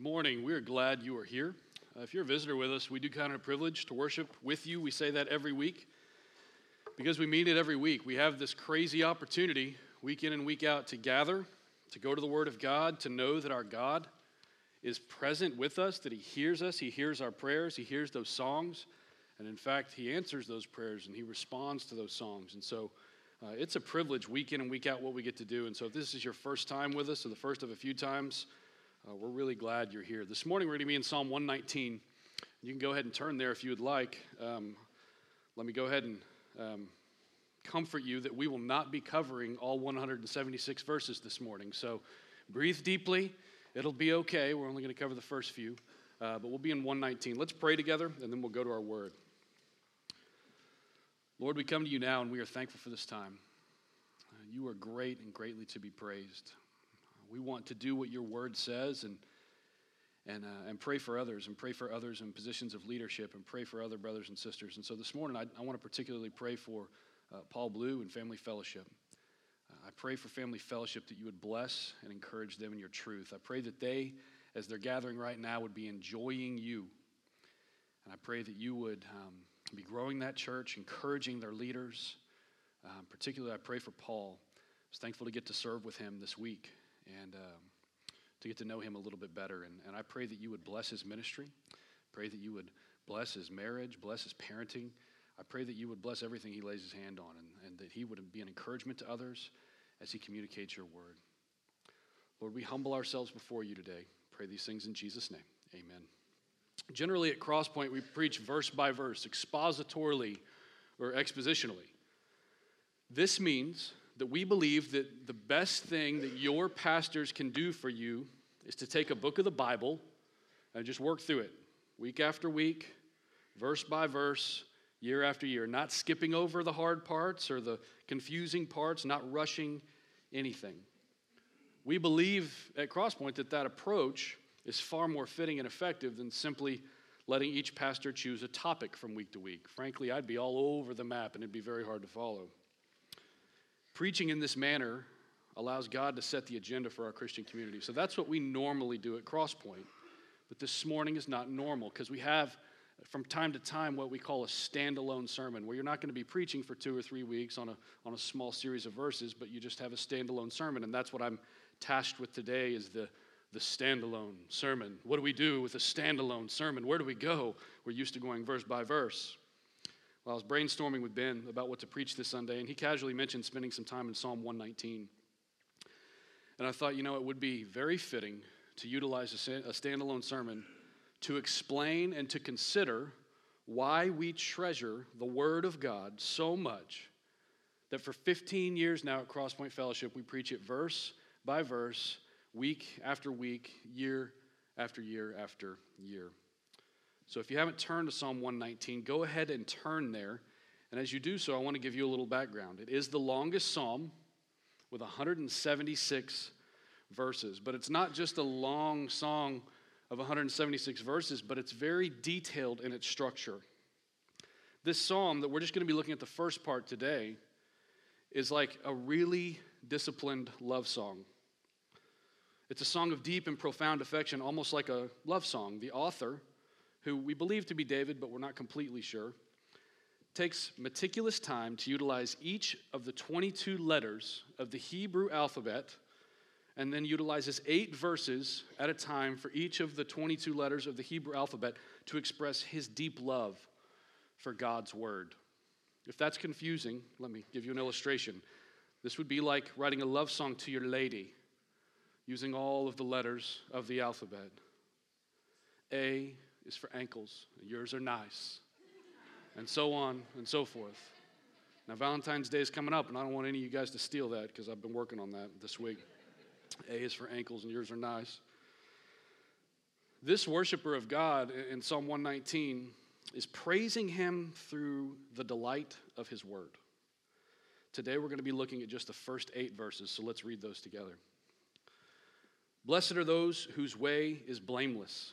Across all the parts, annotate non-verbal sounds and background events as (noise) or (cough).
morning. We are glad you are here. Uh, if you're a visitor with us, we do count it a privilege to worship with you. We say that every week because we mean it every week. We have this crazy opportunity, week in and week out, to gather, to go to the Word of God, to know that our God is present with us, that He hears us, He hears our prayers, He hears those songs, and in fact, He answers those prayers and He responds to those songs. And so, uh, it's a privilege week in and week out what we get to do. And so, if this is your first time with us, or the first of a few times, uh, we're really glad you're here. This morning we're going to be in Psalm 119. You can go ahead and turn there if you would like. Um, let me go ahead and um, comfort you that we will not be covering all 176 verses this morning. So breathe deeply. It'll be okay. We're only going to cover the first few, uh, but we'll be in 119. Let's pray together, and then we'll go to our word. Lord, we come to you now, and we are thankful for this time. Uh, you are great and greatly to be praised. We want to do what your word says and, and, uh, and pray for others and pray for others in positions of leadership and pray for other brothers and sisters. And so this morning, I, I want to particularly pray for uh, Paul Blue and Family Fellowship. Uh, I pray for Family Fellowship that you would bless and encourage them in your truth. I pray that they, as they're gathering right now, would be enjoying you. And I pray that you would um, be growing that church, encouraging their leaders. Um, particularly, I pray for Paul. I was thankful to get to serve with him this week and um, to get to know him a little bit better. And, and I pray that you would bless his ministry. Pray that you would bless his marriage, bless his parenting. I pray that you would bless everything he lays his hand on and, and that he would be an encouragement to others as he communicates your word. Lord, we humble ourselves before you today. Pray these things in Jesus' name. Amen. Generally, at Crosspoint, we preach verse by verse, expositorily or expositionally. This means that we believe that the best thing that your pastors can do for you is to take a book of the Bible and just work through it week after week, verse by verse, year after year, not skipping over the hard parts or the confusing parts, not rushing anything. We believe at Crosspoint that that approach is far more fitting and effective than simply letting each pastor choose a topic from week to week. Frankly, I'd be all over the map and it'd be very hard to follow. Preaching in this manner allows God to set the agenda for our Christian community. So that's what we normally do at Crosspoint. But this morning is not normal because we have, from time to time, what we call a standalone sermon, where you're not going to be preaching for two or three weeks on a, on a small series of verses, but you just have a standalone sermon. And that's what I'm tasked with today is the, the standalone sermon. What do we do with a standalone sermon? Where do we go? We're used to going verse by verse. Well, I was brainstorming with Ben about what to preach this Sunday, and he casually mentioned spending some time in Psalm 119. And I thought, you know, it would be very fitting to utilize a standalone sermon to explain and to consider why we treasure the Word of God so much that for 15 years now at Crosspoint Fellowship, we preach it verse by verse, week after week, year after year after year. So if you haven't turned to Psalm 119, go ahead and turn there. And as you do so, I want to give you a little background. It is the longest psalm with 176 verses, but it's not just a long song of 176 verses, but it's very detailed in its structure. This psalm that we're just going to be looking at the first part today is like a really disciplined love song. It's a song of deep and profound affection, almost like a love song. The author who we believe to be David, but we're not completely sure, takes meticulous time to utilize each of the 22 letters of the Hebrew alphabet and then utilizes eight verses at a time for each of the 22 letters of the Hebrew alphabet to express his deep love for God's word. If that's confusing, let me give you an illustration. This would be like writing a love song to your lady using all of the letters of the alphabet. A, is for ankles, yours are nice, and so on and so forth. Now, Valentine's Day is coming up, and I don't want any of you guys to steal that because I've been working on that this week. A is for ankles, and yours are nice. This worshiper of God in Psalm 119 is praising him through the delight of his word. Today, we're going to be looking at just the first eight verses, so let's read those together. Blessed are those whose way is blameless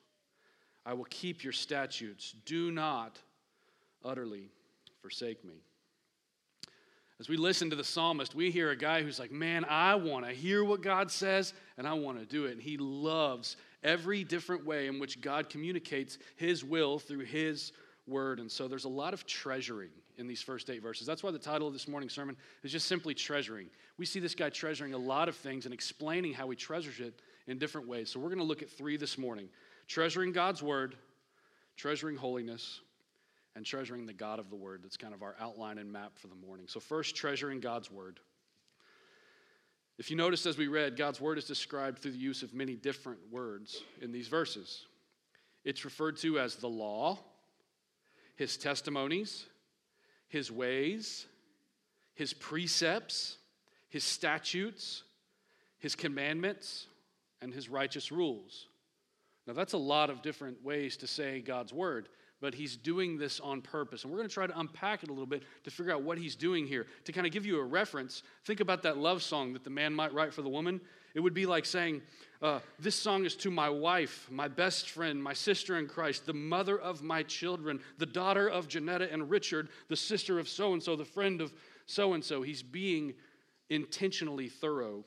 I will keep your statutes. Do not utterly forsake me. As we listen to the psalmist, we hear a guy who's like, Man, I want to hear what God says and I want to do it. And he loves every different way in which God communicates his will through his word. And so there's a lot of treasuring in these first eight verses. That's why the title of this morning's sermon is just simply treasuring. We see this guy treasuring a lot of things and explaining how he treasures it in different ways. So we're going to look at three this morning treasuring God's word, treasuring holiness, and treasuring the God of the Word. That's kind of our outline and map for the morning. So, first, treasuring God's Word. If you notice as we read, God's Word is described through the use of many different words in these verses. It's referred to as the law, His testimonies, His ways, His precepts, His statutes, His commandments, and His righteous rules. Now, that's a lot of different ways to say God's Word but he's doing this on purpose. And we're going to try to unpack it a little bit to figure out what he's doing here. To kind of give you a reference, think about that love song that the man might write for the woman. It would be like saying, uh, This song is to my wife, my best friend, my sister in Christ, the mother of my children, the daughter of Janetta and Richard, the sister of so and so, the friend of so and so. He's being intentionally thorough,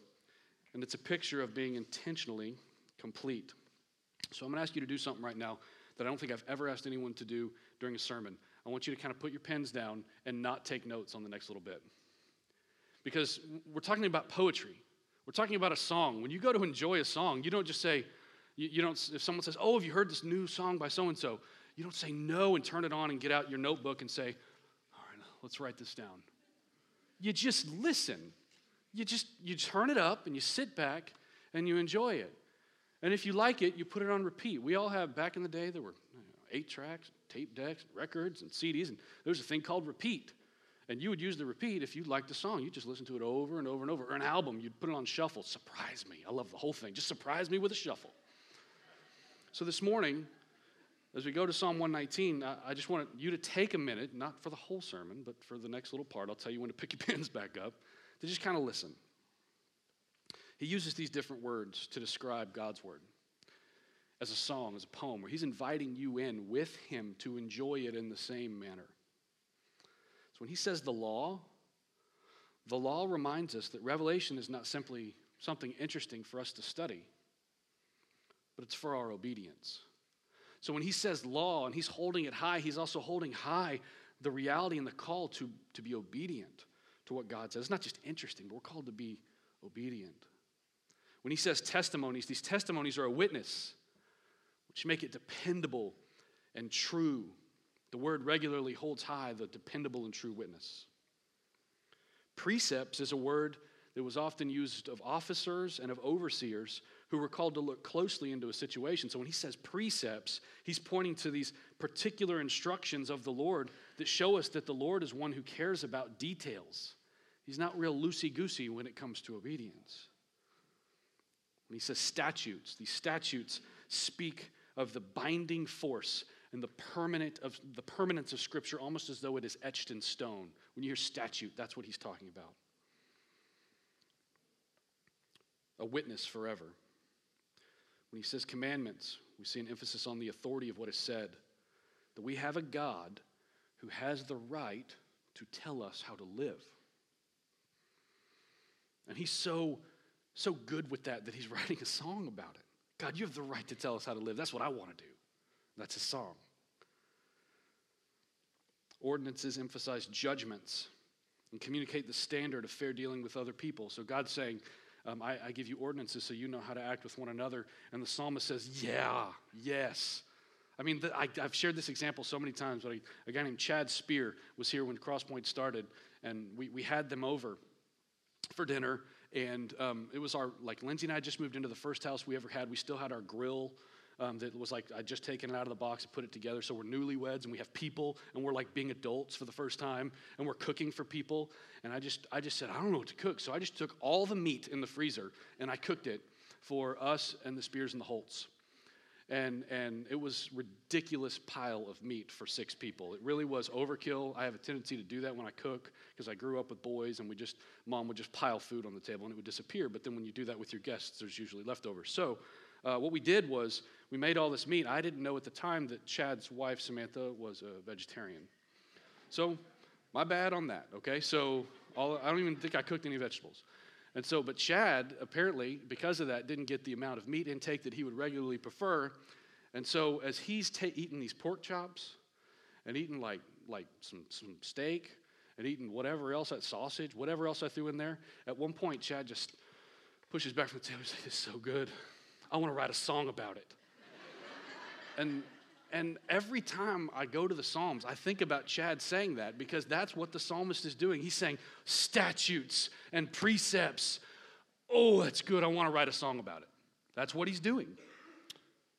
and it's a picture of being intentionally complete. So I'm going to ask you to do something right now that I don't think I've ever asked anyone to do during a sermon. I want you to kind of put your pens down and not take notes on the next little bit. Because we're talking about poetry. We're talking about a song. When you go to enjoy a song, you don't just say, you, you don't, if someone says, Oh, have you heard this new song by so and so? You don't say no and turn it on and get out your notebook and say, All right, let's write this down. You just listen. You just you turn it up and you sit back and you enjoy it. And if you like it, you put it on repeat. We all have, back in the day, there were you know, eight tracks, tape decks, records, and CDs, and there's a thing called repeat. And you would use the repeat if you liked the song. You just listen to it over and over and over. Or an album, you'd put it on shuffle. Surprise me. I love the whole thing. Just surprise me with a shuffle. So this morning, as we go to Psalm 119, I just want you to take a minute, not for the whole sermon, but for the next little part. I'll tell you when to pick your (laughs) pens back up, to just kind of listen. He uses these different words to describe God's word as a song, as a poem, where he's inviting you in with him to enjoy it in the same manner. So when he says the law, the law reminds us that revelation is not simply something interesting for us to study, but it's for our obedience. So when he says law and he's holding it high, he's also holding high the reality and the call to, to be obedient to what God says. It's not just interesting, but we're called to be obedient. When he says testimonies, these testimonies are a witness, which make it dependable and true. The word regularly holds high the dependable and true witness. Precepts is a word that was often used of officers and of overseers who were called to look closely into a situation. So when he says precepts, he's pointing to these particular instructions of the Lord that show us that the Lord is one who cares about details. He's not real loosey goosey when it comes to obedience. When he says statutes, these statutes speak of the binding force and the permanent of the permanence of scripture almost as though it is etched in stone. When you hear statute, that's what he's talking about. A witness forever. When he says commandments, we see an emphasis on the authority of what is said. That we have a God who has the right to tell us how to live. And he's so so good with that that he's (laughs) writing a song about it. God, you have the right to tell us how to live. That's what I want to do. That's a song. Ordinances emphasize judgments and communicate the standard of fair dealing with other people. So God's saying, um, I, I give you ordinances so you know how to act with one another. And the psalmist says, Yeah, yes. I mean, the, I, have shared this example so many times, but I, a guy named Chad Spear was here when Crosspoint started, and we, we had them over for dinner, and um, it was our, like, Lindsay and I just moved into the first house we ever had. We still had our grill um, that was like, I'd just taken it out of the box and put it together. So we're newlyweds and we have people and we're like being adults for the first time and we're cooking for people. And I just, I just said, I don't know what to cook. So I just took all the meat in the freezer and I cooked it for us and the Spears and the Holts. And, and it was ridiculous pile of meat for six people. It really was overkill. I have a tendency to do that when I cook because I grew up with boys and we just, mom would just pile food on the table and it would disappear. But then when you do that with your guests, there's usually leftovers. So uh, what we did was we made all this meat. I didn't know at the time that Chad's wife, Samantha, was a vegetarian. So my bad on that, okay? So all, I don't even think I cooked any vegetables. And so, but Chad apparently, because of that, didn't get the amount of meat intake that he would regularly prefer. And so, as he's ta- eating these pork chops and eating like, like some, some steak and eating whatever else, that sausage, whatever else I threw in there, at one point, Chad just pushes back from the table and says, This is so good. I want to write a song about it. and and every time I go to the Psalms, I think about Chad saying that because that's what the psalmist is doing. He's saying statutes and precepts. Oh, that's good. I want to write a song about it. That's what he's doing.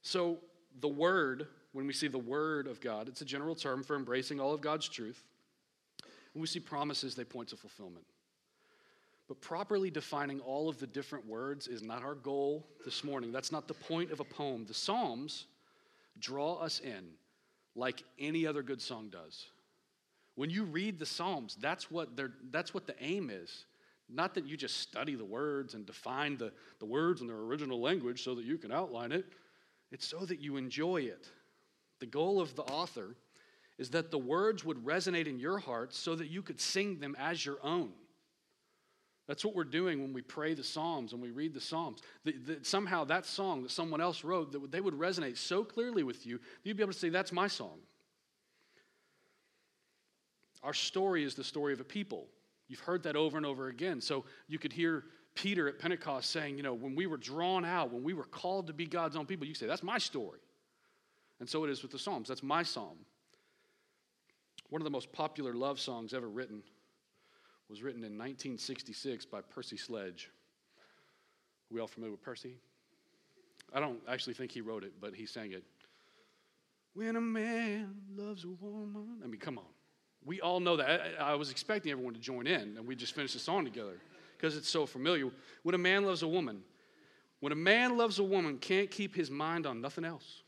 So, the word, when we see the word of God, it's a general term for embracing all of God's truth. When we see promises, they point to fulfillment. But properly defining all of the different words is not our goal this morning. That's not the point of a poem. The Psalms draw us in like any other good song does. When you read the Psalms, that's what, that's what the aim is. Not that you just study the words and define the, the words in their original language so that you can outline it. It's so that you enjoy it. The goal of the author is that the words would resonate in your heart so that you could sing them as your own. That's what we're doing when we pray the Psalms and we read the Psalms. That, somehow that song that someone else wrote, that they would resonate so clearly with you, you'd be able to say, That's my song. Our story is the story of a people. You've heard that over and over again. So you could hear Peter at Pentecost saying, You know, when we were drawn out, when we were called to be God's own people, you say, That's my story. And so it is with the Psalms. That's my psalm. One of the most popular love songs ever written was written in 1966 by Percy Sledge. Are we all familiar with Percy? I don't actually think he wrote it, but he sang it. When a man loves a woman. I mean, come on. We all know that. I, I was expecting everyone to join in, and we just finished the song together because it's so familiar. When a man loves a woman, when a man loves a woman, can't keep his mind on nothing else.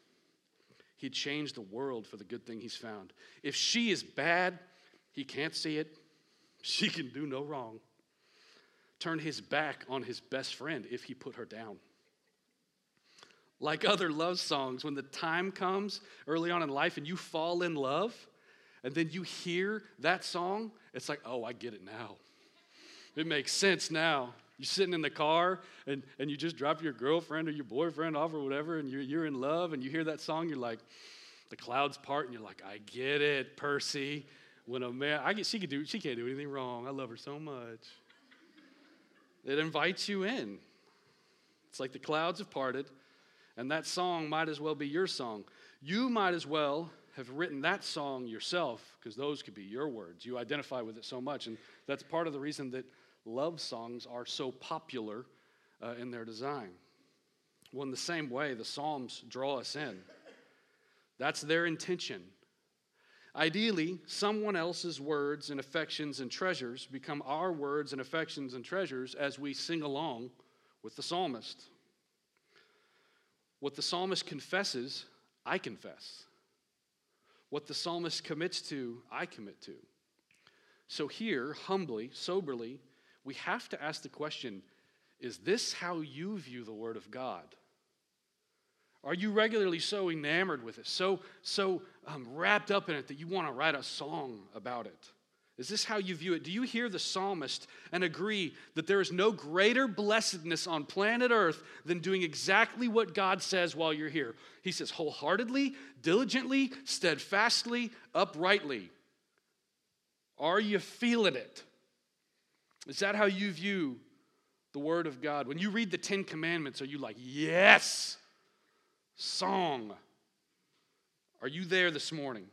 He'd change the world for the good thing he's found. If she is bad, he can't see it. She can do no wrong. Turn his back on his best friend if he put her down. Like other love songs, when the time comes early on in life and you fall in love, and then you hear that song, it's like, oh, I get it now. It makes sense now. You're sitting in the car and, and you just drop your girlfriend or your boyfriend off or whatever, and you're, you're in love, and you hear that song, you're like, the clouds part, and you're like, I get it, Percy. When a man, I get, she could do, she can't do anything wrong. I love her so much. It invites you in. It's like the clouds have parted, and that song might as well be your song. You might as well have written that song yourself, because those could be your words. You identify with it so much, and that's part of the reason that love songs are so popular uh, in their design. Well, in the same way, the Psalms draw us in. That's their intention. Ideally, someone else's words and affections and treasures become our words and affections and treasures as we sing along with the psalmist. What the psalmist confesses, I confess. What the psalmist commits to, I commit to. So, here, humbly, soberly, we have to ask the question is this how you view the Word of God? Are you regularly so enamored with it, so, so um, wrapped up in it that you want to write a song about it? Is this how you view it? Do you hear the psalmist and agree that there is no greater blessedness on planet Earth than doing exactly what God says while you're here? He says, wholeheartedly, diligently, steadfastly, uprightly. Are you feeling it? Is that how you view the Word of God? When you read the Ten Commandments, are you like, yes? Song. Are you there this morning?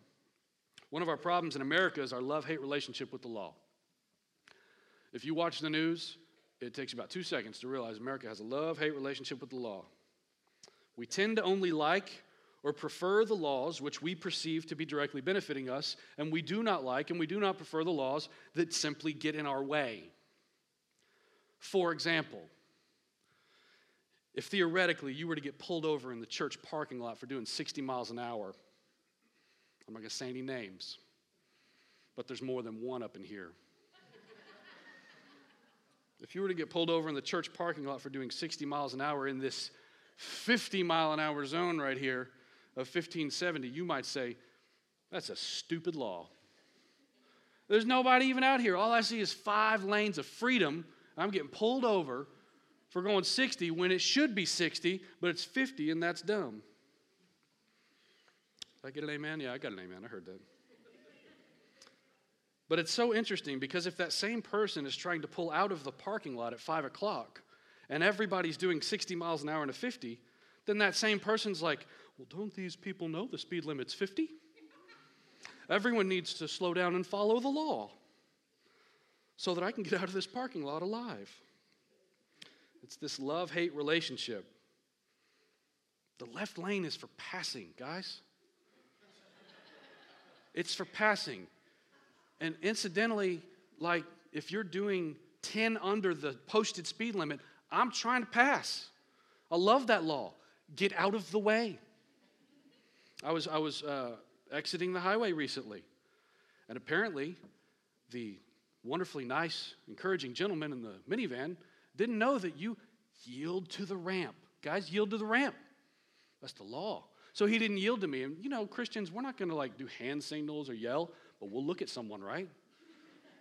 One of our problems in America is our love hate relationship with the law. If you watch the news, it takes about two seconds to realize America has a love hate relationship with the law. We tend to only like or prefer the laws which we perceive to be directly benefiting us, and we do not like and we do not prefer the laws that simply get in our way. For example, if theoretically you were to get pulled over in the church parking lot for doing 60 miles an hour, I'm not going to say any names, but there's more than one up in here. if you were to get pulled over in the church parking lot for doing 60 miles an hour in this 50 mile an hour zone right here of 1570, you might say, that's a stupid law. There's nobody even out here. All I see is five lanes of freedom. I'm getting pulled over for going 60 when it should be 60, but it's 50, and that's dumb. Did I get an amen? Yeah, I got an amen. I heard that. But it's so interesting because if that same person is trying to pull out of the parking lot at 5 o'clock and everybody's doing 60 miles an hour and a 50, then that same person's like, well, don't these people know the speed limit's 50? Everyone needs to slow down and follow the law so that I can get out of this parking lot alive. It's this love hate relationship. The left lane is for passing, guys. It's for passing. And incidentally, like if you're doing 10 under the posted speed limit, I'm trying to pass. I love that law. Get out of the way. I was, I was uh, exiting the highway recently, and apparently the wonderfully nice, encouraging gentleman in the minivan didn't know that you yield to the ramp. Guys, yield to the ramp. That's the law. So he didn't yield to me. And you know, Christians, we're not going to like do hand signals or yell, but we'll look at someone, right?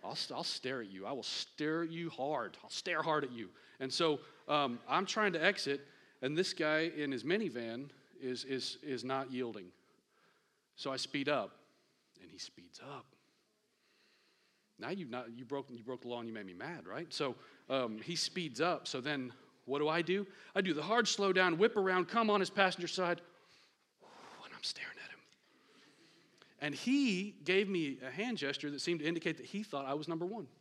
I'll, I'll stare at you. I will stare at you hard. I'll stare hard at you. And so um, I'm trying to exit, and this guy in his minivan is, is, is not yielding. So I speed up, and he speeds up. Now you've not you broke you broke the law and you made me mad, right? So um, he speeds up. So then what do I do? I do the hard slow down, whip around, come on his passenger side, and I'm staring at him. And he gave me a hand gesture that seemed to indicate that he thought I was number one. (laughs)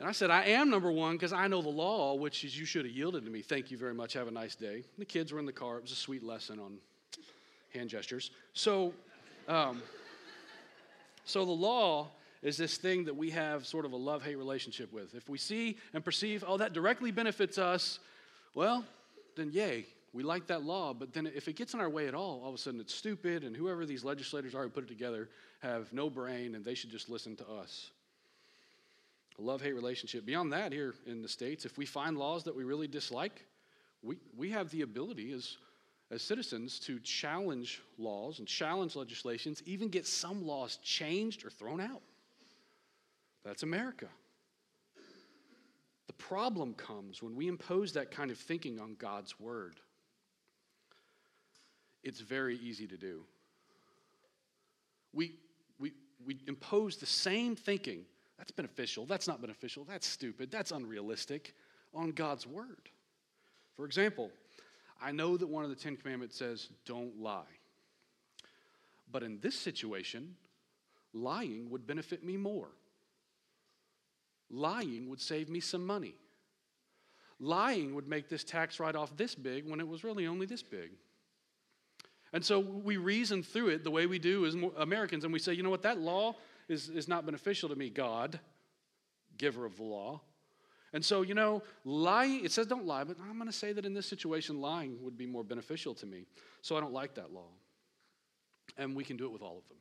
And I said, I am number one because I know the law, which is you should have yielded to me. Thank you very much. Have a nice day. The kids were in the car. It was a sweet lesson on hand gestures. So, um, so the law is this thing that we have sort of a love hate relationship with. If we see and perceive, oh, that directly benefits us, well, then yay, we like that law. But then if it gets in our way at all, all of a sudden it's stupid, and whoever these legislators are who put it together have no brain, and they should just listen to us. A love hate relationship. Beyond that, here in the States, if we find laws that we really dislike, we, we have the ability as as citizens to challenge laws and challenge legislations, even get some laws changed or thrown out. That's America. The problem comes when we impose that kind of thinking on God's word. It's very easy to do. We, we, we impose the same thinking that's beneficial, that's not beneficial, that's stupid, that's unrealistic on God's word. For example, I know that one of the Ten Commandments says, don't lie. But in this situation, lying would benefit me more. Lying would save me some money. Lying would make this tax write off this big when it was really only this big. And so we reason through it the way we do as Americans, and we say, you know what, that law is, is not beneficial to me, God, giver of the law. And so, you know, lying, it says don't lie, but I'm going to say that in this situation, lying would be more beneficial to me. So I don't like that law. And we can do it with all of them.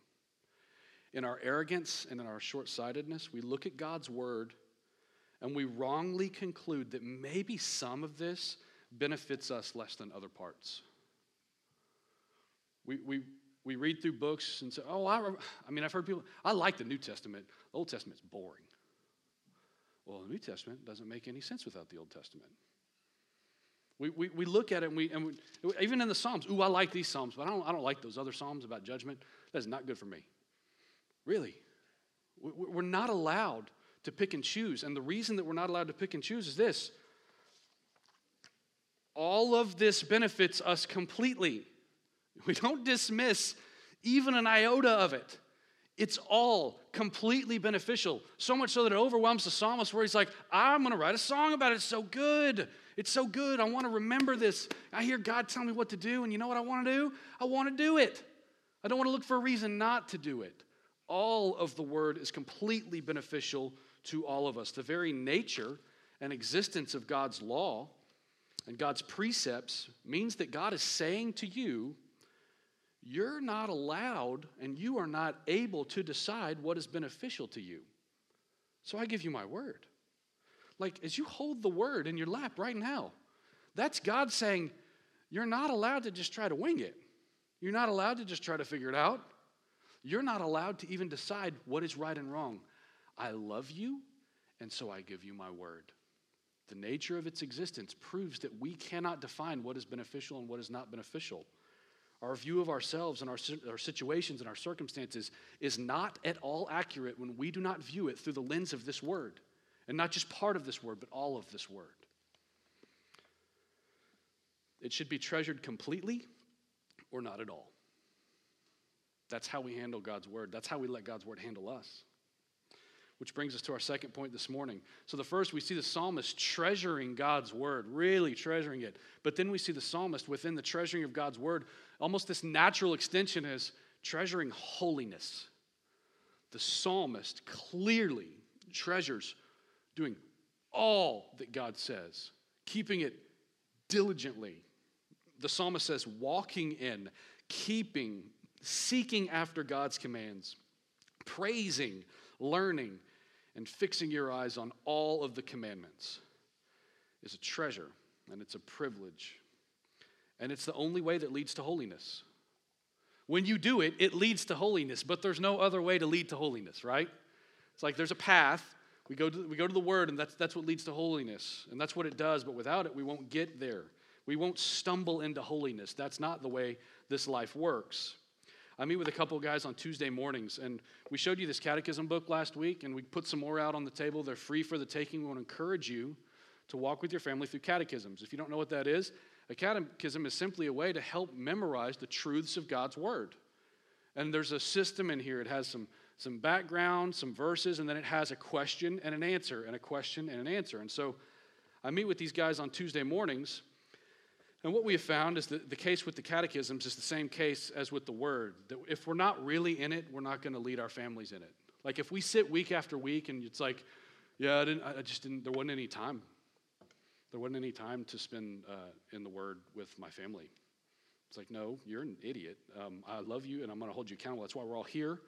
In our arrogance and in our short sightedness, we look at God's word and we wrongly conclude that maybe some of this benefits us less than other parts. We, we, we read through books and say, oh, I, I mean, I've heard people, I like the New Testament. The Old Testament's boring. Well, the New Testament doesn't make any sense without the Old Testament. We, we, we look at it and we, and we, even in the Psalms, ooh, I like these Psalms, but I don't, I don't like those other Psalms about judgment. That's not good for me. Really. We're not allowed to pick and choose. And the reason that we're not allowed to pick and choose is this all of this benefits us completely. (laughs) We don't dismiss even an iota of it. It's all completely beneficial. So much so that it overwhelms the psalmist, where he's like, I'm going to write a song about it. It's so good. It's so good. I want to remember this. I hear God tell me what to do, and you know what I want to do? I want to do it. I don't want to look for a reason not to do it. All of the word is completely beneficial to all of us. The very nature and existence of God's law and God's precepts means that God is saying to you, you're not allowed and you are not able to decide what is beneficial to you. So I give you my word. Like, as you hold the word in your lap right now, that's God saying, you're not allowed to just try to wing it. You're not allowed to just try to figure it out. You're not allowed to even decide what is right and wrong. I love you, and so I give you my word. The nature of its existence proves that we cannot define what is beneficial and what is not beneficial. Our view of ourselves and our, our situations and our circumstances is not at all accurate when we do not view it through the lens of this word. And not just part of this word, but all of this word. It should be treasured completely or not at all. That's how we handle God's word. That's how we let God's word handle us. Which brings us to our second point this morning. So, the first, we see the psalmist treasuring God's word, really treasuring it. But then we see the psalmist within the treasuring of God's word, almost this natural extension is treasuring holiness. The psalmist clearly treasures doing all that God says, keeping it diligently. The psalmist says, walking in, keeping, seeking after God's commands, praising, learning, and fixing your eyes on all of the commandments is a treasure and it's a privilege. And it's the only way that leads to holiness. When you do it, it leads to holiness, but there's no other way to lead to holiness, right? It's like there's a path. We go to, we go to the Word, and that's, that's what leads to holiness. And that's what it does, but without it, we won't get there. We won't stumble into holiness. That's not the way this life works. I meet with a couple of guys on Tuesday mornings, and we showed you this catechism book last week, and we put some more out on the table. They're free for the taking. We want to encourage you to walk with your family through catechisms. If you don't know what that is, a catechism is simply a way to help memorize the truths of God's Word. And there's a system in here. It has some, some background, some verses, and then it has a question and an answer, and a question and an answer. And so I meet with these guys on Tuesday mornings and what we have found is that the case with the catechisms is the same case as with the word. That if we're not really in it, we're not going to lead our families in it. Like if we sit week after week and it's like, yeah, I, didn't, I just didn't, there wasn't any time. There wasn't any time to spend uh, in the word with my family. It's like, no, you're an idiot. Um, I love you and I'm going to hold you accountable. That's why we're all here.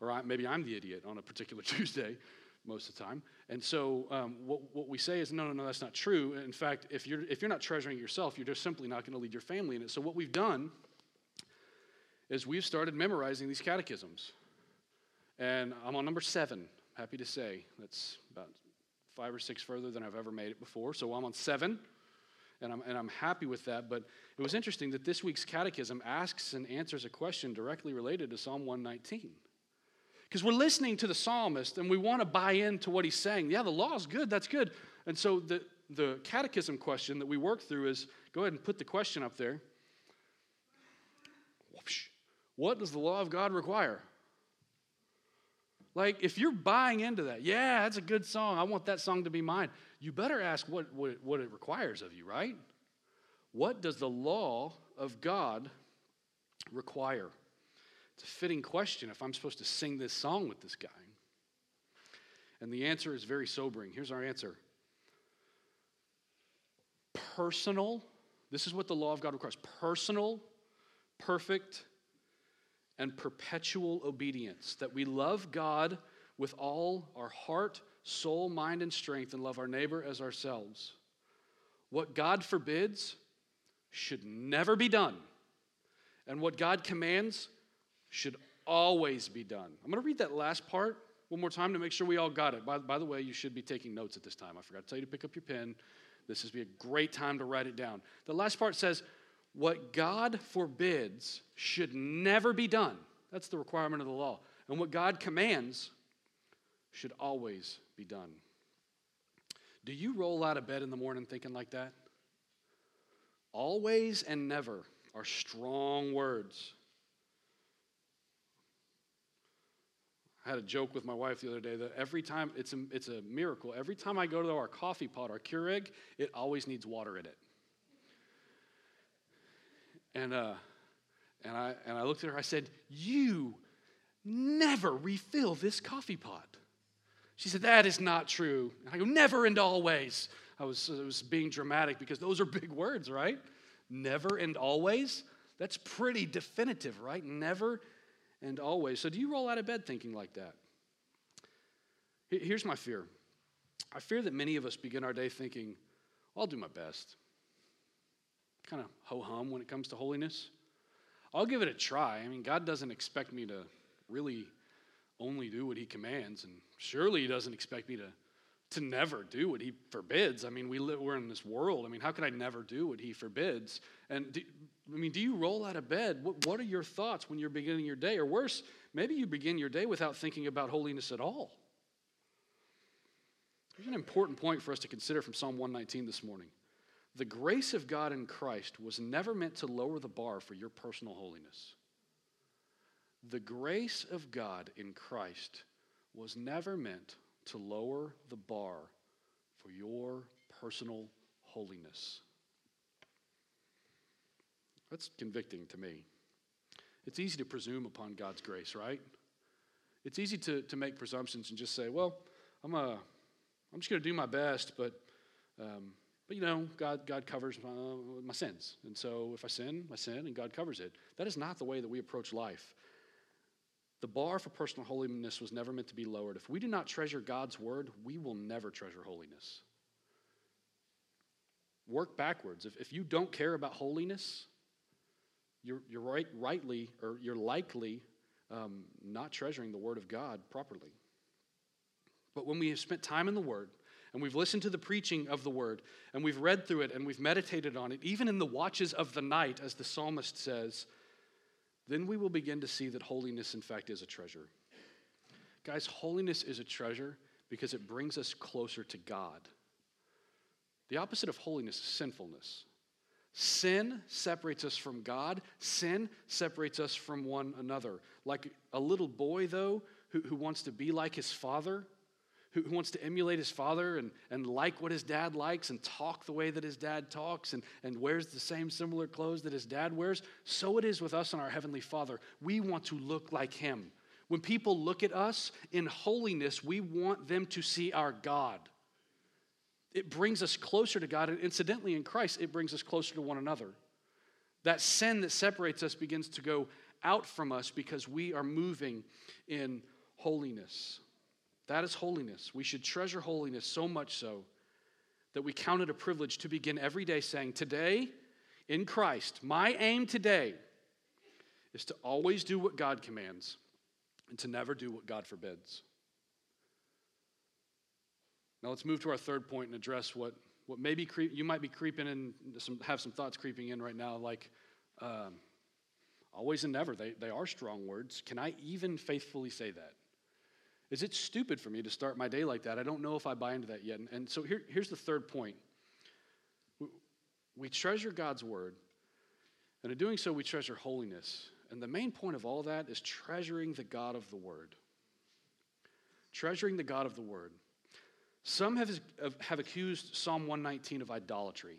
Or I, maybe I'm the idiot on a particular (laughs) Tuesday most of the time. And so um, what, what we say is, no, no, no, that's not true. In fact, if you're, if you're not treasuring yourself, you're just simply not going to lead your family in it. So what we've done is we've started memorizing these catechisms. And I'm on number seven, happy to say. That's about five or six further than I've ever made it before. So I'm on seven, and I'm, and I'm happy with that. But it was interesting that this week's catechism asks and answers a question directly related to Psalm 119. Because we're listening to the psalmist and we want to buy into what he's saying. Yeah, the law is good, that's good. And so the, the catechism question that we work through is go ahead and put the question up there. What does the law of God require? Like, if you're buying into that, yeah, that's a good song. I want that song to be mine. You better ask what, what, what it requires of you, right? What does the law of God require? It's a fitting question if I'm supposed to sing this song with this guy. And the answer is very sobering. Here's our answer personal, this is what the law of God requires personal, perfect, and perpetual obedience. That we love God with all our heart, soul, mind, and strength, and love our neighbor as ourselves. What God forbids should never be done. And what God commands should always be done. I'm going to read that last part one more time to make sure we all got it. By, by the way, you should be taking notes at this time. I forgot to tell you to pick up your pen. This is be a great time to write it down. The last part says, What God forbids should never be done. That's the requirement of the law. And what God commands should always be done. Do you roll out of bed in the morning thinking like that? Always and never are strong words. I had a joke with my wife the other day that every time, it's a, it's a miracle, every time I go to our coffee pot, our Keurig, it always needs water in it. And, uh, and, I, and I looked at her, I said, You never refill this coffee pot. She said, That is not true. And I go, Never and always. I was, I was being dramatic because those are big words, right? Never and always. That's pretty definitive, right? Never and always. So, do you roll out of bed thinking like that? Here's my fear I fear that many of us begin our day thinking, I'll do my best. Kind of ho hum when it comes to holiness. I'll give it a try. I mean, God doesn't expect me to really only do what He commands, and surely He doesn't expect me to, to never do what He forbids. I mean, we live, we're in this world. I mean, how can I never do what He forbids? And do, I mean, do you roll out of bed? What, what are your thoughts when you're beginning your day? Or worse, maybe you begin your day without thinking about holiness at all. Here's an important point for us to consider from Psalm 119 this morning. The grace of God in Christ was never meant to lower the bar for your personal holiness. The grace of God in Christ was never meant to lower the bar for your personal holiness. That's convicting to me. It's easy to presume upon God's grace, right? It's easy to, to make presumptions and just say, well, I'm, a, I'm just going to do my best, but, um, but you know, God, God covers my, my sins. And so if I sin, I sin, and God covers it. That is not the way that we approach life. The bar for personal holiness was never meant to be lowered. If we do not treasure God's word, we will never treasure holiness. Work backwards. If, if you don't care about holiness, you're, you're right, rightly, or you're likely um, not treasuring the Word of God properly. But when we have spent time in the Word, and we've listened to the preaching of the Word, and we've read through it, and we've meditated on it, even in the watches of the night, as the psalmist says, then we will begin to see that holiness, in fact, is a treasure. Guys, holiness is a treasure because it brings us closer to God. The opposite of holiness is sinfulness. Sin separates us from God. Sin separates us from one another. Like a little boy, though, who, who wants to be like his father, who, who wants to emulate his father and, and like what his dad likes and talk the way that his dad talks and, and wears the same similar clothes that his dad wears, so it is with us and our Heavenly Father. We want to look like him. When people look at us in holiness, we want them to see our God. It brings us closer to God. And incidentally, in Christ, it brings us closer to one another. That sin that separates us begins to go out from us because we are moving in holiness. That is holiness. We should treasure holiness so much so that we count it a privilege to begin every day saying, Today, in Christ, my aim today is to always do what God commands and to never do what God forbids. Now let's move to our third point and address what, what maybe creep, you might be creeping in, some, have some thoughts creeping in right now, like um, always and never. They, they are strong words. Can I even faithfully say that? Is it stupid for me to start my day like that? I don't know if I buy into that yet. And, and so here, here's the third point we, we treasure God's word, and in doing so, we treasure holiness. And the main point of all that is treasuring the God of the word. Treasuring the God of the word. Some have, have accused Psalm 119 of idolatry.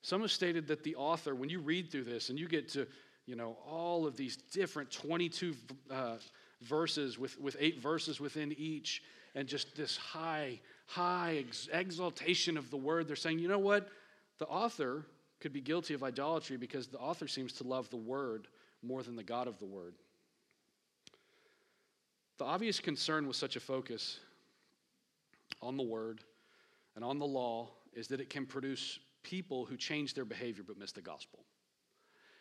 Some have stated that the author, when you read through this and you get to, you know, all of these different 22 uh, verses with, with eight verses within each, and just this high, high ex- exaltation of the word, they're saying, you know what? The author could be guilty of idolatry because the author seems to love the word more than the God of the word. The obvious concern with such a focus on the word and on the law is that it can produce people who change their behavior but miss the gospel.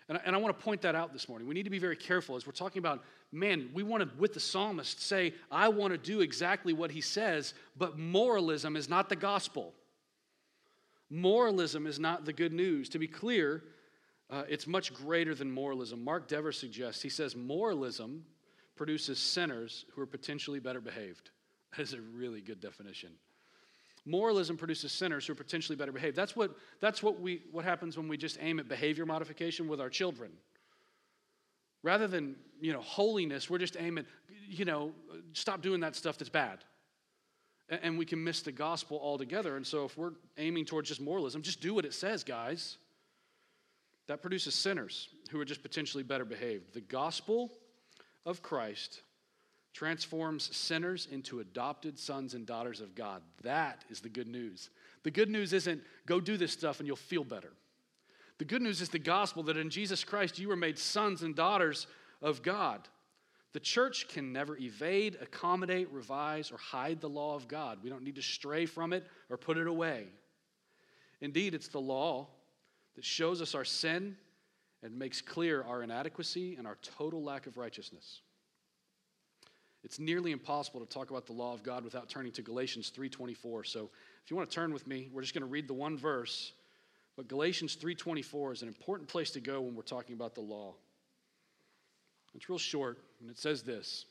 And I, and I want to point that out this morning. We need to be very careful as we're talking about, man, we want to, with the psalmist, say, I want to do exactly what he says, but moralism is not the gospel. Moralism is not the good news. To be clear, uh, it's much greater than moralism. Mark Dever suggests, he says, moralism produces sinners who are potentially better behaved. That is a really good definition. Moralism produces sinners who are potentially better behaved. That's what, that's what, we, what happens when we just aim at behavior modification with our children. Rather than, you know, holiness, we're just aiming, you know, stop doing that stuff that's bad. And, and we can miss the gospel altogether. And so if we're aiming towards just moralism, just do what it says, guys. That produces sinners who are just potentially better behaved. The gospel of Christ transforms sinners into adopted sons and daughters of God. That is the good news. The good news isn't go do this stuff and you'll feel better. The good news is the gospel that in Jesus Christ you were made sons and daughters of God. The church can never evade, accommodate, revise, or hide the law of God. We don't need to stray from it or put it away. Indeed, it's the law that shows us our sin and makes clear our inadequacy and our total lack of righteousness. It's nearly impossible to talk about the law of God without turning to Galatians 3:24. So, if you want to turn with me, we're just going to read the one verse, but Galatians 3:24 is an important place to go when we're talking about the law. It's real short, and it says this.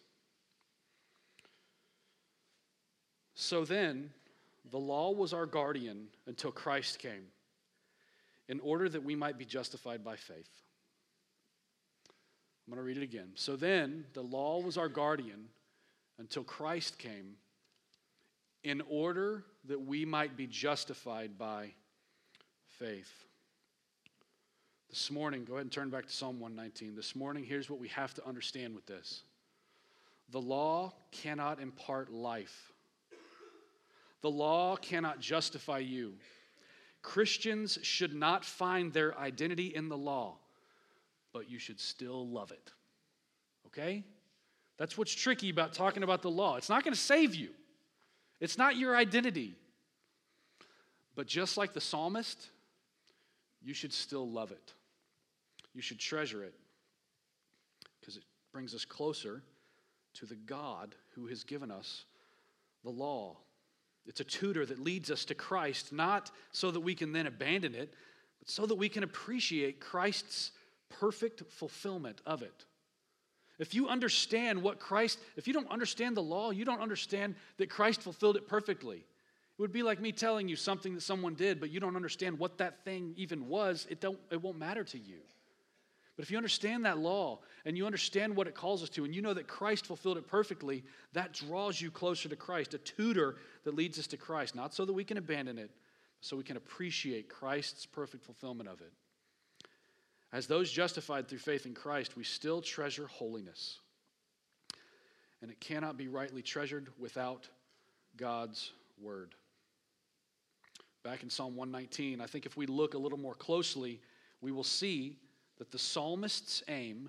So then, the law was our guardian until Christ came, in order that we might be justified by faith. I'm going to read it again. So then, the law was our guardian until Christ came, in order that we might be justified by faith. This morning, go ahead and turn back to Psalm 119. This morning, here's what we have to understand with this the law cannot impart life, the law cannot justify you. Christians should not find their identity in the law, but you should still love it. Okay? That's what's tricky about talking about the law. It's not going to save you, it's not your identity. But just like the psalmist, you should still love it. You should treasure it because it brings us closer to the God who has given us the law. It's a tutor that leads us to Christ, not so that we can then abandon it, but so that we can appreciate Christ's perfect fulfillment of it. If you understand what Christ, if you don't understand the law, you don't understand that Christ fulfilled it perfectly. It would be like me telling you something that someone did, but you don't understand what that thing even was, it, don't, it won't matter to you. But if you understand that law and you understand what it calls us to, and you know that Christ fulfilled it perfectly, that draws you closer to Christ, a tutor that leads us to Christ, not so that we can abandon it, so we can appreciate Christ's perfect fulfillment of it. As those justified through faith in Christ, we still treasure holiness. And it cannot be rightly treasured without God's word. Back in Psalm 119, I think if we look a little more closely, we will see that the psalmist's aim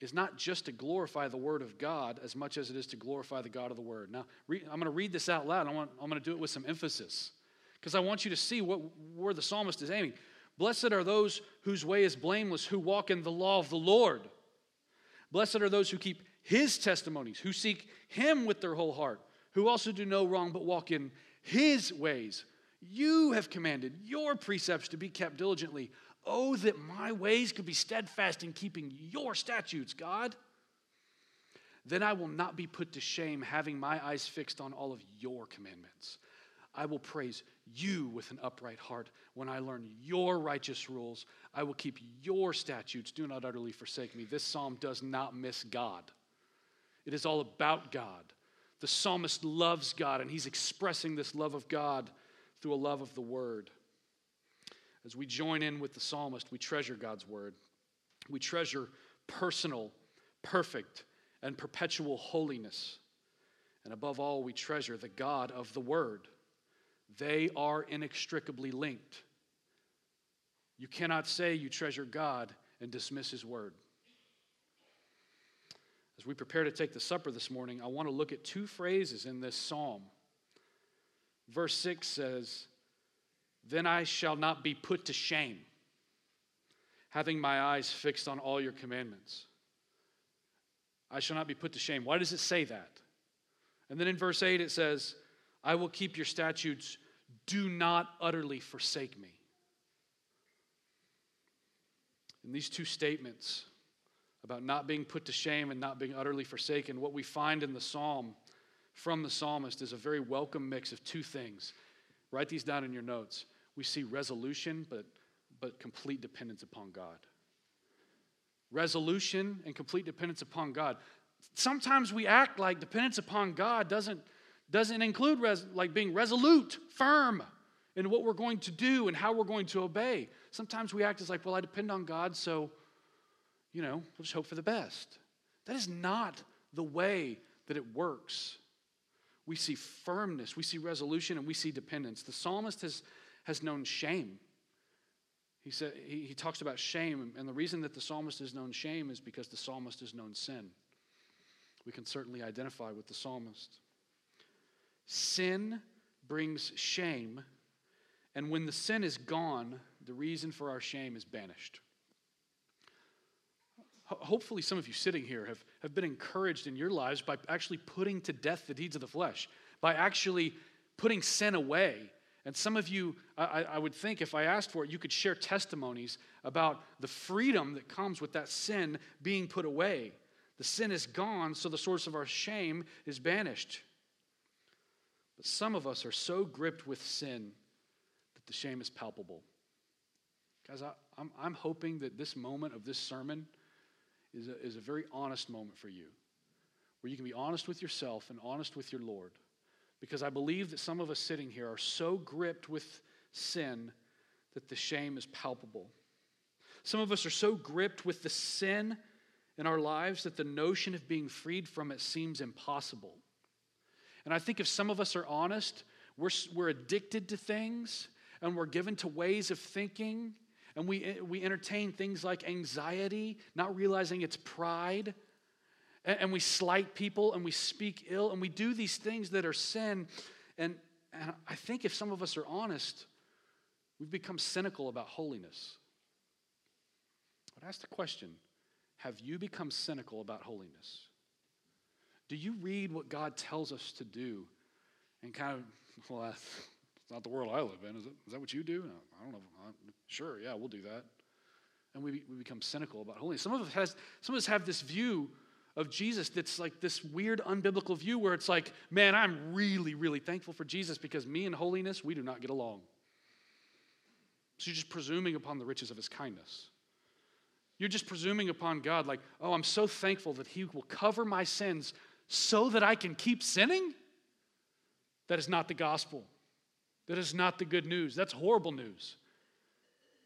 is not just to glorify the word of God as much as it is to glorify the God of the word. Now, I'm going to read this out loud. I want, I'm going to do it with some emphasis because I want you to see what, where the psalmist is aiming. Blessed are those whose way is blameless, who walk in the law of the Lord. Blessed are those who keep his testimonies, who seek him with their whole heart, who also do no wrong but walk in his ways. You have commanded your precepts to be kept diligently. Oh, that my ways could be steadfast in keeping your statutes, God. Then I will not be put to shame, having my eyes fixed on all of your commandments. I will praise you with an upright heart. When I learn your righteous rules, I will keep your statutes. Do not utterly forsake me. This psalm does not miss God, it is all about God. The psalmist loves God, and he's expressing this love of God through a love of the word. As we join in with the psalmist, we treasure God's word. We treasure personal, perfect, and perpetual holiness. And above all, we treasure the God of the word. They are inextricably linked. You cannot say you treasure God and dismiss His word. As we prepare to take the supper this morning, I want to look at two phrases in this psalm. Verse 6 says, Then I shall not be put to shame, having my eyes fixed on all your commandments. I shall not be put to shame. Why does it say that? And then in verse 8 it says, I will keep your statutes. Do not utterly forsake me. In these two statements about not being put to shame and not being utterly forsaken, what we find in the psalm from the psalmist is a very welcome mix of two things. Write these down in your notes. We see resolution, but, but complete dependence upon God. Resolution and complete dependence upon God. Sometimes we act like dependence upon God doesn't doesn't include res- like being resolute, firm in what we're going to do and how we're going to obey. Sometimes we act as like, well, I depend on God, so, you know, we'll just hope for the best. That is not the way that it works. We see firmness, we see resolution, and we see dependence. The psalmist has, has known shame. He, said, he, he talks about shame, and the reason that the psalmist has known shame is because the psalmist has known sin. We can certainly identify with the psalmist. Sin brings shame, and when the sin is gone, the reason for our shame is banished. Hopefully, some of you sitting here have, have been encouraged in your lives by actually putting to death the deeds of the flesh, by actually putting sin away. And some of you, I, I, would think if I asked for it, you could share testimonies about the freedom that comes with that sin being put away. The sin is gone, so the source of our shame is banished. But some of us are so gripped with sin that the shame is palpable. Guys, I, I'm, I'm hoping that this moment of this sermon is a, is a very honest moment for you, where you can be honest with yourself and honest with your Lord. Because I believe that some of us sitting here are so gripped with sin that the shame is palpable. Some of us are so gripped with the sin in our lives that the notion of being freed from it seems impossible. And I think if some of us are honest, we're, we're addicted to things and we're given to ways of thinking and we, eh, we entertain things like anxiety, not realizing it's pride. And, and we slight people and we speak ill and we do these things that are sin. And, and I think if some of us are honest, we've become cynical about holiness. But ask the question Have you become cynical about holiness? Do you read what God tells us to do and kind of, well, that's not the world I live in, is it? Is that what you do? I don't know. Sure, yeah, we'll do that. And we, we become cynical about holiness. Some of us has some of us have this view of Jesus that's like this weird unbiblical view where it's like, man, I'm really, really thankful for Jesus because me and holiness, we do not get along. So you're just presuming upon the riches of his kindness. You're just presuming upon God, like, oh, I'm so thankful that he will cover my sins so that I can keep sinning? That is not the gospel. That is not the good news. That's horrible news.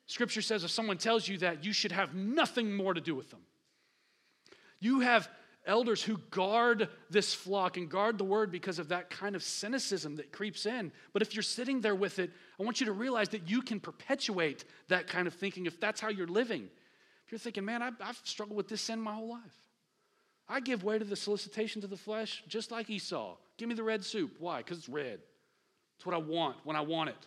Scripture says if someone tells you that, you should have nothing more to do with them. You have elders who guard this flock and guard the word because of that kind of cynicism that creeps in. But if you're sitting there with it, I want you to realize that you can perpetuate that kind of thinking if that's how you're living. If you're thinking, man, I've, I've struggled with this sin my whole life. I give way to the solicitation to the flesh just like Esau. Give me the red soup. Why? Because it's red. It's what I want when I want it.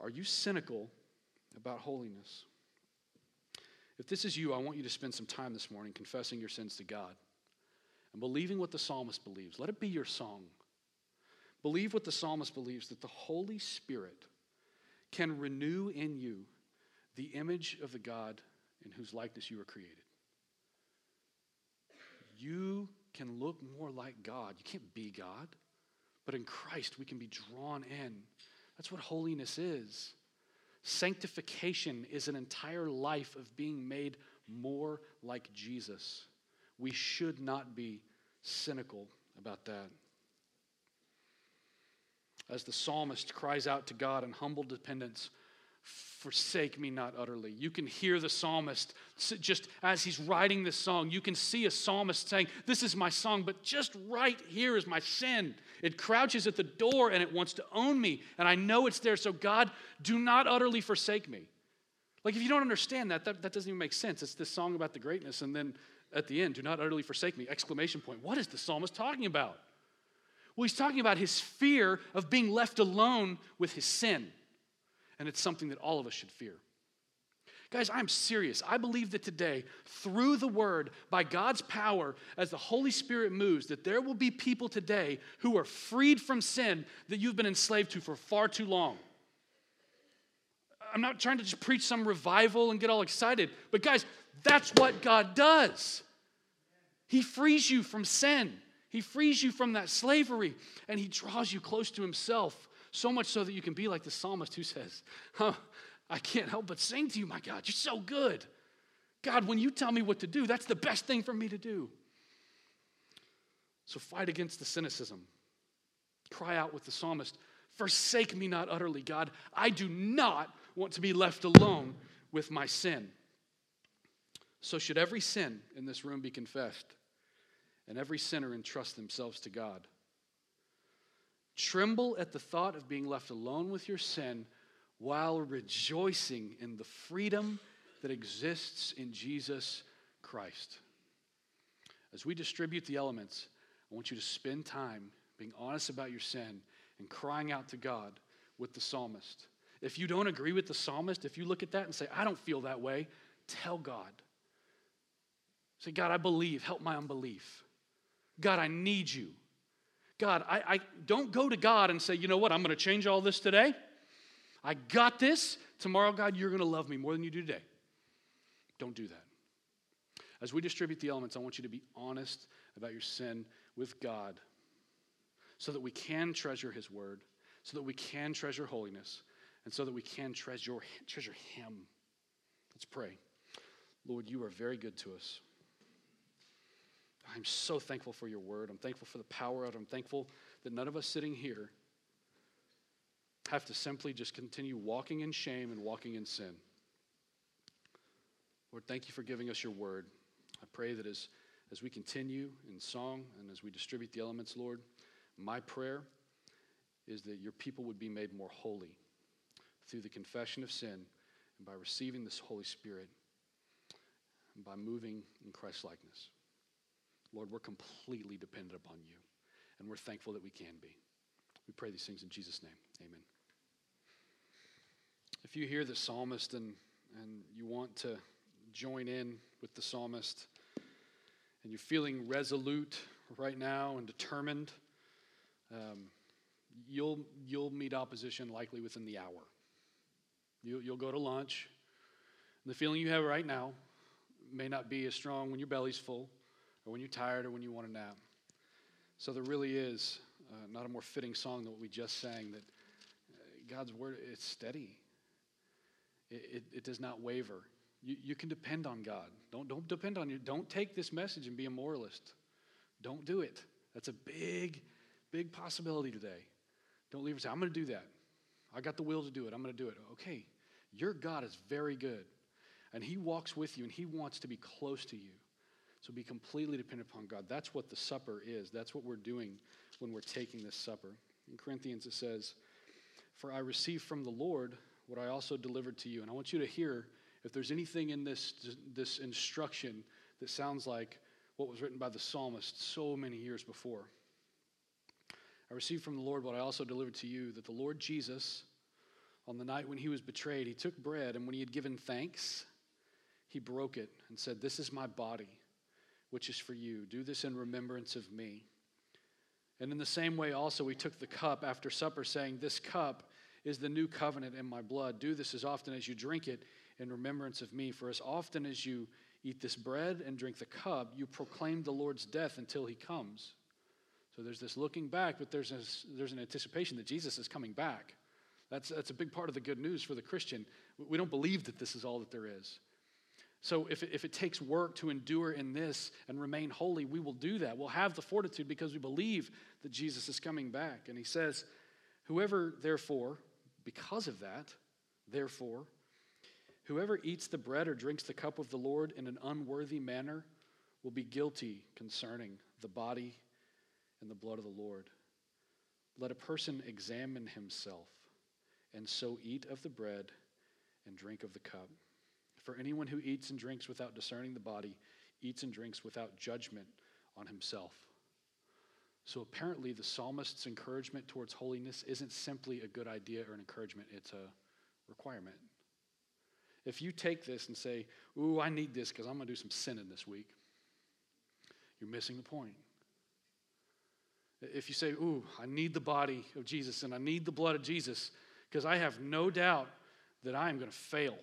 Are you cynical about holiness? If this is you, I want you to spend some time this morning confessing your sins to God and believing what the psalmist believes. Let it be your song. Believe what the psalmist believes that the Holy Spirit can renew in you the image of the God in whose likeness you were created. You can look more like God. You can't be God, but in Christ we can be drawn in that's what holiness is. Sanctification is an entire life of being made more like Jesus. We should not be cynical about that. As the psalmist cries out to God in humble dependence, forsake me not utterly. You can hear the psalmist just as he's writing this song. You can see a psalmist saying, This is my song, but just right here is my sin. It crouches at the door and it wants to own me, and I know it's there. So, God, do not utterly forsake me. Like, if you don't understand that, that, that doesn't even make sense. It's this song about the greatness, and then at the end, do not utterly forsake me! Exclamation point. What is the psalmist talking about? Well, he's talking about his fear of being left alone with his sin and it's something that all of us should fear. Guys, I'm serious. I believe that today, through the word, by God's power, as the Holy Spirit moves, that there will be people today who are freed from sin that you've been enslaved to for far too long. I'm not trying to just preach some revival and get all excited, but guys, that's what God does. He frees you from sin, He frees you from that slavery, and He draws you close to Himself. So much so that you can be like the psalmist who says, I can't help but sing to you, my God. You're so good. God, when you tell me what to do, that's the best thing for me to do. So fight against the cynicism. Cry out with the psalmist, Forsake me not utterly, God. I do not want to be left alone with my sin. So, should every sin in this room be confessed and every sinner entrust themselves to God? Tremble at the thought of being left alone with your sin while rejoicing in the freedom that exists in Jesus Christ. As we distribute the elements, I want you to spend time being honest about your sin and crying out to God with the psalmist. If you don't agree with the psalmist, if you look at that and say, I don't feel that way, tell God. Say, God, I believe, help my unbelief. God, I need you. God, I, I don't go to God and say, you know what, I'm going to change all this today. I got this. Tomorrow, God, you're going to love me more than you do today. Don't do that. As we distribute the elements, I want you to be honest about your sin with God so that we can treasure His word, so that we can treasure holiness, and so that we can treasure, treasure Him. Let's pray. Lord, you are very good to us. I'm so thankful for your word. I'm thankful for the power of it. I'm thankful that none of us sitting here have to simply just continue walking in shame and walking in sin. Lord, thank you for giving us your word. I pray that as, as we continue in song and as we distribute the elements, Lord, my prayer is that your people would be made more holy through the confession of sin and by receiving this Holy Spirit and by moving in Christ likeness. Lord, we're completely dependent upon you, and we're thankful that we can be. We pray these things in Jesus' name. Amen. If you hear the psalmist and, and you want to join in with the psalmist and you're feeling resolute right now and determined, um, you'll, you'll meet opposition likely within the hour. You, you'll go to lunch. And the feeling you have right now may not be as strong when your belly's full or when you're tired or when you want a nap. So there really is uh, not a more fitting song than what we just sang that uh, God's word, it's steady. It, it, it, does not waver. You, you can depend on God. Don't, don't depend on you. Don't take this message and be a moralist. Don't do it. That's a big, big possibility today. Don't leave and say, I'm going to do that. I got the will to do it. I'm going to do it. Okay, your God is very good. And He walks with you and He wants to be close to you. So be completely dependent upon God. That's what the supper is. That's what we're doing when we're taking this supper. In Corinthians, it says, For I received from the Lord what I also delivered to you. And I want you to hear if there's anything in this, this instruction that sounds like what was written by the psalmist so many years before. I received from the Lord what I also delivered to you that the Lord Jesus, on the night when he was betrayed, he took bread, and when he had given thanks, he broke it and said, This is my body, which is for you. Do this in remembrance of me. And in the same way, also, we took the cup after supper, saying, This cup is the new covenant in my blood. Do this as often as you drink it in remembrance of me. For as often as you eat this bread and drink the cup, you proclaim the Lord's death until he comes. So there's this looking back, but there's, this, there's an anticipation that Jesus is coming back. That's, that's a big part of the good news for the Christian. We don't believe that this is all that there is. So if it, if it takes work to endure in this and remain holy, we will do that. We'll have the fortitude because we believe that Jesus is coming back. And he says, Whoever, therefore, because of that, therefore, whoever eats the bread or drinks the cup of the Lord in an unworthy manner will be guilty concerning the body and the blood of the Lord. Let a person examine himself, and so eat of the bread and drink of the cup. For anyone who eats and drinks without discerning the body eats and drinks without judgment on himself. So apparently, the psalmist's encouragement towards holiness isn't simply a good idea or an encouragement, it's a requirement. If you take this and say, Ooh, I need this because I'm going to do some sinning this week, you're missing the point. If you say, Ooh, I need the body of Jesus and I need the blood of Jesus because I have no doubt that I am going to fail,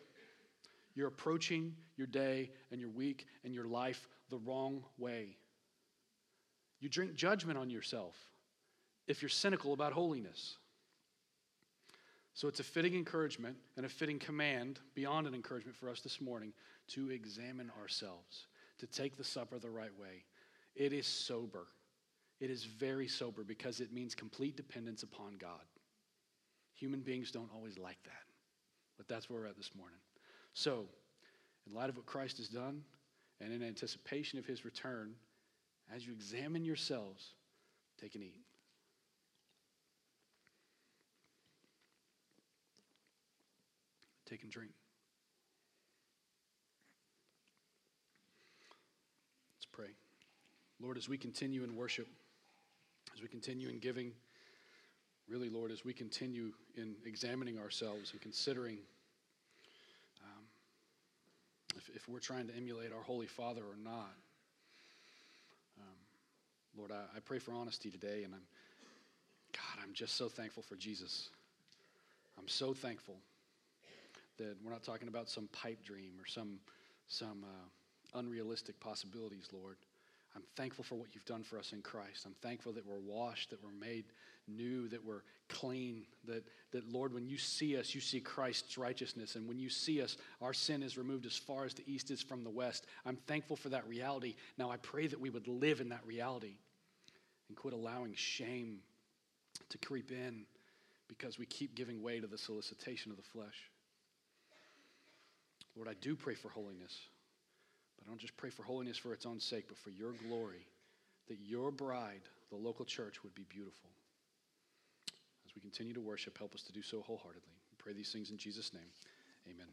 you're approaching your day and your week and your life the wrong way. You drink judgment on yourself if you're cynical about holiness. So it's a fitting encouragement and a fitting command, beyond an encouragement for us this morning, to examine ourselves, to take the supper the right way. It is sober. It is very sober because it means complete dependence upon God. Human beings don't always like that, but that's where we're at this morning. So, in light of what Christ has done and in anticipation of his return, as you examine yourselves, take and eat. Take and drink. Let's pray. Lord, as we continue in worship, as we continue in giving, really, Lord, as we continue in examining ourselves and considering if, if we're trying to emulate our Holy Father or not, um, Lord, I, I pray for honesty today, and I'm, God, I'm just so thankful for Jesus. I'm so thankful that we're not talking about some pipe dream or some, some uh, unrealistic possibilities, Lord. I'm thankful for what you've done for us in Christ. I'm thankful that we're washed, that we're made new, that we're clean, that, that Lord, when you see us, you see Christ's righteousness. And when you see us, our sin is removed as far as the east is from the west. I'm thankful for that reality. Now I pray that we would live in that reality and quit allowing shame to creep in because we keep giving way to the solicitation of the flesh. Lord, I do pray for holiness. But I don't just pray for holiness for its own sake, but for your glory, that your bride, the local church, would be beautiful. We continue to worship, help us to do so wholeheartedly. We pray these things in Jesus' name. Amen.